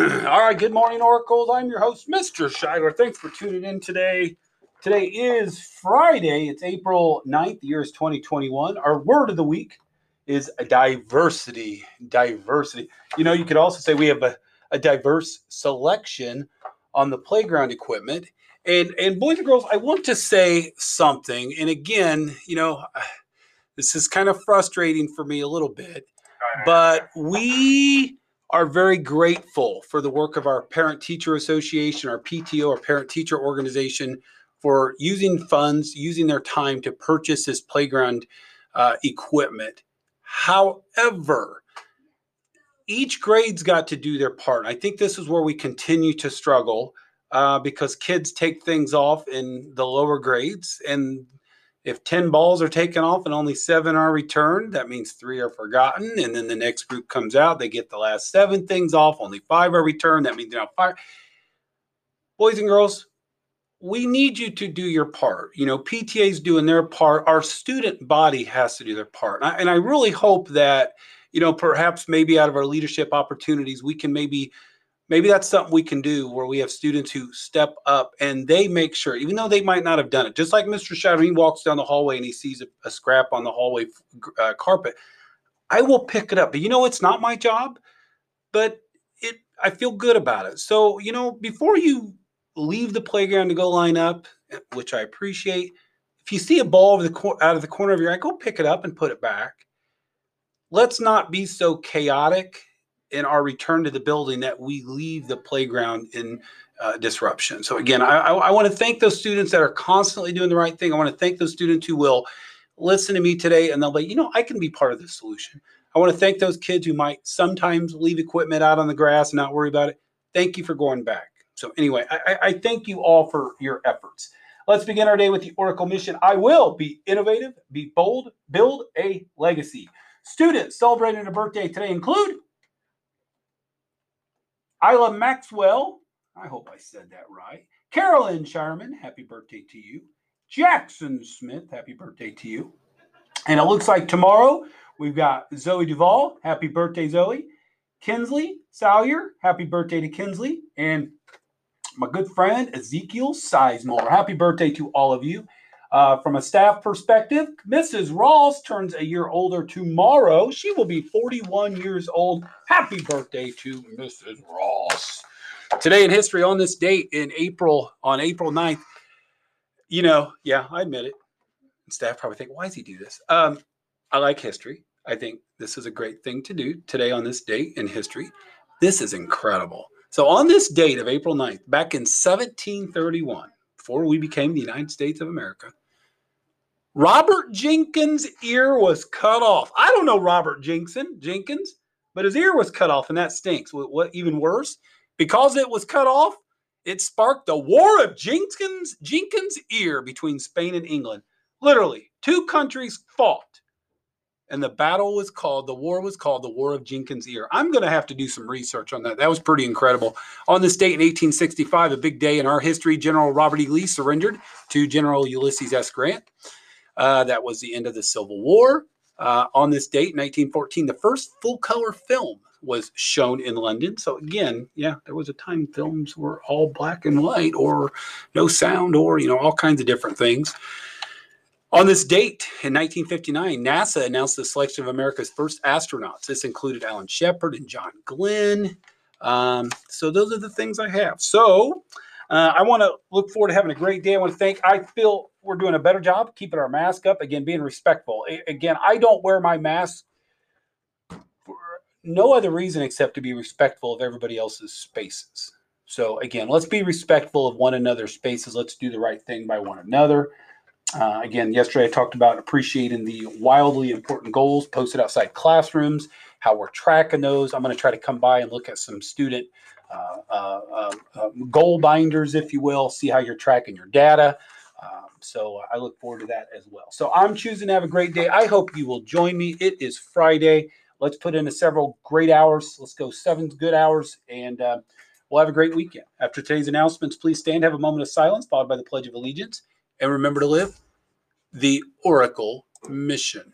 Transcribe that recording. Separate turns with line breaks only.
All right, good morning, Oracles. I'm your host, Mr. Scheidler. Thanks for tuning in today. Today is Friday. It's April 9th. The year is 2021. Our word of the week is diversity. Diversity. You know, you could also say we have a, a diverse selection on the playground equipment. And and boys and girls, I want to say something. And again, you know, this is kind of frustrating for me a little bit, but we are very grateful for the work of our parent teacher association, our PTO, our parent teacher organization for using funds, using their time to purchase this playground uh, equipment. However, each grade's got to do their part. I think this is where we continue to struggle uh, because kids take things off in the lower grades and if 10 balls are taken off and only seven are returned, that means three are forgotten. And then the next group comes out, they get the last seven things off, only five are returned. That means they're not five. Boys and girls, we need you to do your part. You know, PTA's doing their part. Our student body has to do their part. And I, and I really hope that, you know, perhaps maybe out of our leadership opportunities, we can maybe maybe that's something we can do where we have students who step up and they make sure, even though they might not have done it, just like Mr. Shadow, he walks down the hallway and he sees a, a scrap on the hallway uh, carpet. I will pick it up. But you know, it's not my job, but it I feel good about it. So, you know, before you leave the playground to go line up, which I appreciate, if you see a ball over the out of the corner of your eye, go pick it up and put it back. Let's not be so chaotic in our return to the building that we leave the playground in uh, disruption. So again, I, I, I want to thank those students that are constantly doing the right thing. I want to thank those students who will listen to me today and they'll be, you know, I can be part of the solution. I want to thank those kids who might sometimes leave equipment out on the grass and not worry about it. Thank you for going back. So anyway, I, I thank you all for your efforts. Let's begin our day with the Oracle mission. I will be innovative, be bold, build a legacy. Students celebrating a birthday today include Isla Maxwell, I hope I said that right. Carolyn Shireman, happy birthday to you. Jackson Smith, happy birthday to you. And it looks like tomorrow we've got Zoe Duvall, happy birthday, Zoe. Kinsley Salyer, happy birthday to Kinsley. And my good friend Ezekiel Sizemore, happy birthday to all of you. Uh, from a staff perspective, Mrs. Ross turns a year older tomorrow. She will be 41 years old. Happy birthday to Mrs. Ross. Today in history, on this date in April, on April 9th, you know, yeah, I admit it. Staff probably think, why does he do this? Um, I like history. I think this is a great thing to do today on this date in history. This is incredible. So, on this date of April 9th, back in 1731, before we became the United States of America, Robert Jenkins' ear was cut off. I don't know Robert Jenkins, Jenkins, but his ear was cut off, and that stinks. What, what even worse, because it was cut off, it sparked the War of Jenkins Jenkins' ear between Spain and England. Literally, two countries fought, and the battle was called, the war was called the War of Jenkins' ear. I'm going to have to do some research on that. That was pretty incredible. On this date in 1865, a big day in our history, General Robert E. Lee surrendered to General Ulysses S. Grant. Uh, that was the end of the Civil War. Uh, on this date, 1914, the first full color film was shown in London. So again, yeah, there was a time films were all black and white or no sound or, you know, all kinds of different things. On this date in 1959, NASA announced the selection of America's first astronauts. This included Alan Shepard and John Glenn. Um, so those are the things I have. So uh, I want to look forward to having a great day. I want to thank, I feel we're doing a better job keeping our mask up. Again, being respectful. A- again, I don't wear my mask for no other reason except to be respectful of everybody else's spaces. So again, let's be respectful of one another's spaces. Let's do the right thing by one another. Uh, again, yesterday I talked about appreciating the wildly important goals posted outside classrooms, how we're tracking those. I'm going to try to come by and look at some student uh, uh, um, goal binders, if you will, see how you're tracking your data. Um, so I look forward to that as well. So I'm choosing to have a great day. I hope you will join me. It is Friday. Let's put in a several great hours. Let's go seven good hours, and uh, we'll have a great weekend. After today's announcements, please stand, have a moment of silence, followed by the Pledge of Allegiance, and remember to live the Oracle mission.